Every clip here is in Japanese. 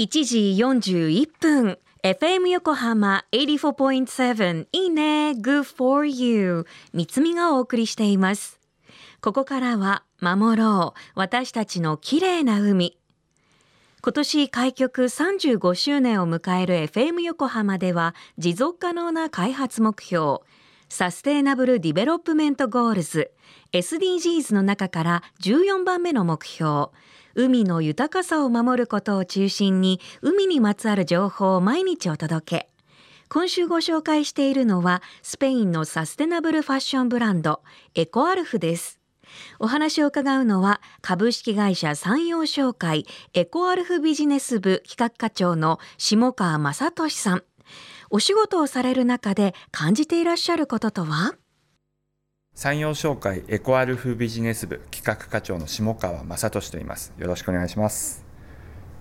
1時41分。FM 横浜84.7いいね。Good for you 三つみがお送りしています。ここからは守ろう。私たちの綺麗な海。今年開局35周年を迎える FM 横浜では持続可能な開発目標。 Sustainable Development Goals。SDGs の中から14番目の目標。海の豊かさを守ることを中心に海にまつわる情報を毎日お届け。今週ご紹介しているのはスペインのサステナブルファッションブランドエコアルフです。お話を伺うのは株式会社山陽商会エコアルフビジネス部企画課長の下川正俊さん。お仕事をされる中で感じていらっしゃることとは？山陽商会エコアルフビジネス部企画課長の下川正俊と言います。よろしくお願いします。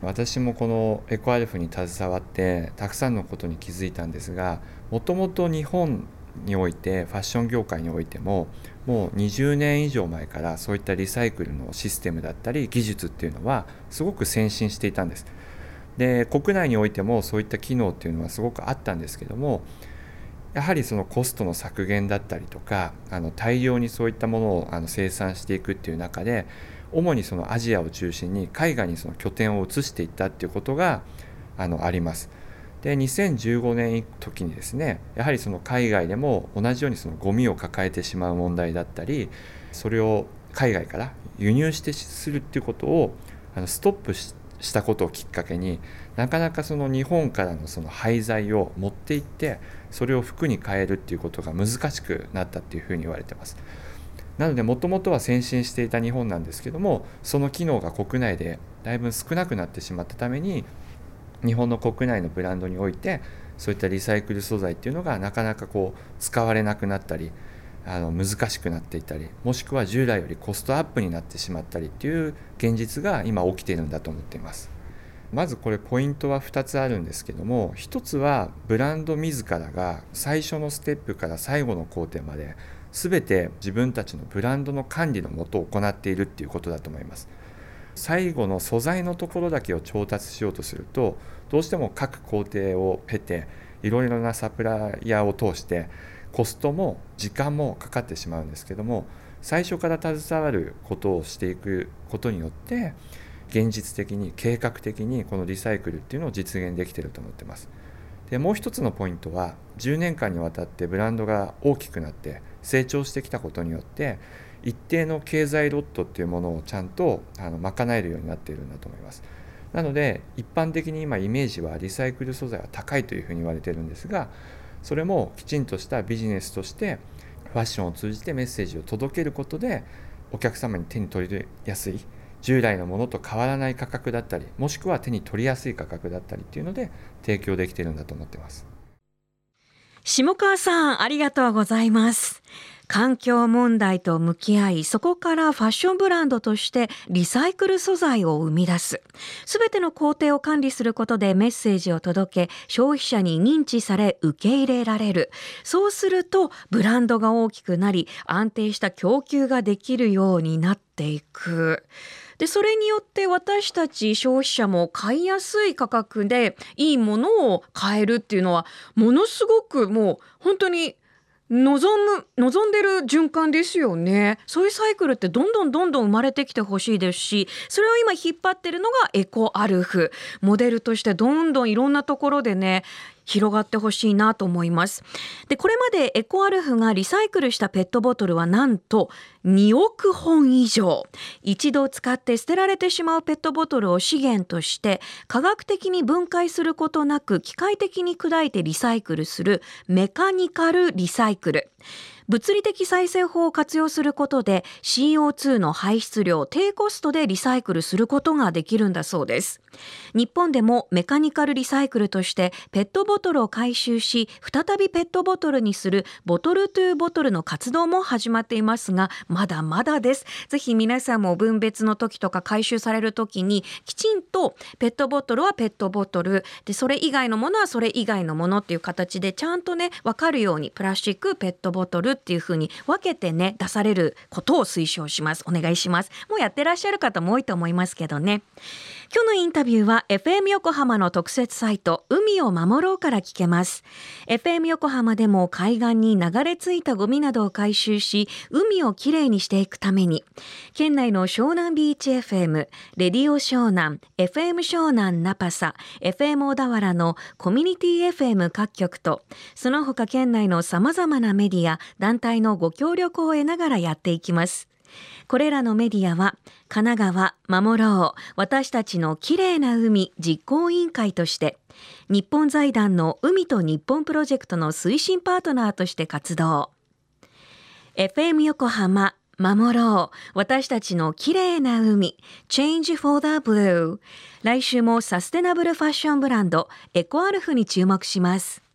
私もこのエコアルフに携わってたくさんのことに気づいたんですがもともと日本においてファッション業界においてももう20年以上前からそういったリサイクルのシステムだったり技術っていうのはすごく先進していたんです。で国内においてもそういった機能っていうのはすごくあったんですけどもやはりそのコストの削減だったりとかあの大量にそういったものをあの生産していくっていう中で主にそのアジアを中心に海外にその拠点を移していったっていうことがあのあります。で2015年時にですねやはりその海外でも同じようにそのゴミを抱えてしまう問題だったりそれを海外から輸入してするっていうことをあのストップししたことをきっかけになかなかその日本からのその廃材を持っていってそれを服に変えるっていうことが難しくなったっていうふうに言われてます。なのでもともとは先進していた日本なんですけどもその機能が国内でだいぶ少なくなってしまったために日本の国内のブランドにおいてそういったリサイクル素材っていうのがなかなかこう使われなくなったりあの難しくなっていたりもしくは従来よりコストアップになってしまったりっていう現実が今起きているんだと思っています。まずこれポイントは2つあるんですけども1つはブランド自らが最初のステップから最後の工程まで全て自分たちのブランドの管理のもと行っているっていうことだと思います。最後の素材のところだけを調達しようとするとどうしても各工程を経ていろいろなサプライヤーを通してコストも時間もかかってしまうんですけども最初から携わることをしていくことによって現実的に計画的にこのリサイクルっていうのを実現できてると思ってます。でもう一つのポイントは10年間にわたってブランドが大きくなって成長してきたことによって一定の経済ロットっていうものをちゃんとあの賄えるようになっているんだと思います。なので一般的に今イメージはリサイクル素材は高いというふうに言われてるんですがそれもきちんとしたビジネスとしてファッションを通じてメッセージを届けることでお客様に手に取りやすい従来のものと変わらない価格だったりもしくは手に取りやすい価格だったりっていうので提供できてるんだと思ってます。下川さんありがとうございます。環境問題と向き合いそこからファッションブランドとしてリサイクル素材を生み出す。すべての工程を管理することでメッセージを届け消費者に認知され受け入れられる。そうするとブランドが大きくなり安定した供給ができるようになっていく。でそれによって私たち消費者も買いやすい価格でいいものを買えるっていうのはものすごくもう本当に望む望んでる循環ですよね。そういうサイクルってどんどんどんどん生まれてきてほしいですしそれを今引っ張ってるのがエコアルフ。モデルとしてどんどんいろんなところでね広がってほしいなと思います。でこれまでエコアルフがリサイクルしたペットボトルはなんと2億本以上。一度使って捨てられてしまうペットボトルを資源として科学的に分解することなく機械的に砕いてリサイクルするメカニカルリサイクル。物理的再生法を活用することで CO2 の排出量低コストでリサイクルすることができるんだそうです。日本でもメカニカルリサイクルとしてペットボトルを回収し再びペットボトルにするボトルトゥーボトルの活動も始まっていますがまだまだです。ぜひ皆さんも分別の時とか回収される時にきちんとペットボトルはペットボトルでそれ以外のものはそれ以外のものっていう形でちゃんとね分かるようにプラスチックペットボトルっていう風に分けてね出されることを推奨します。お願いします。もうやってらっしゃる方も多いと思いますけどね。今日のインタビューは FM 横浜の特設サイト海を守ろうから聞けます。FM 横浜でも海岸に流れ着いたゴミなどを回収し海をきれいにしていくために。県内の湘南ビーチ FM レディオ湘南 FM 湘南ナパサ FM 小田原のコミュニティ FM 各局とその他県内のさまざまなメディア団体のご協力を得ながらやっていきます。これらのメディアは神奈川守ろう私たちのきれいな海実行委員会として日本財団の海と日本プロジェクトの推進パートナーとして活動。FM 横浜守ろう私たちのきれいな海 Change for the Blue 来週もサステナブルファッションブランドエコアルフに注目します。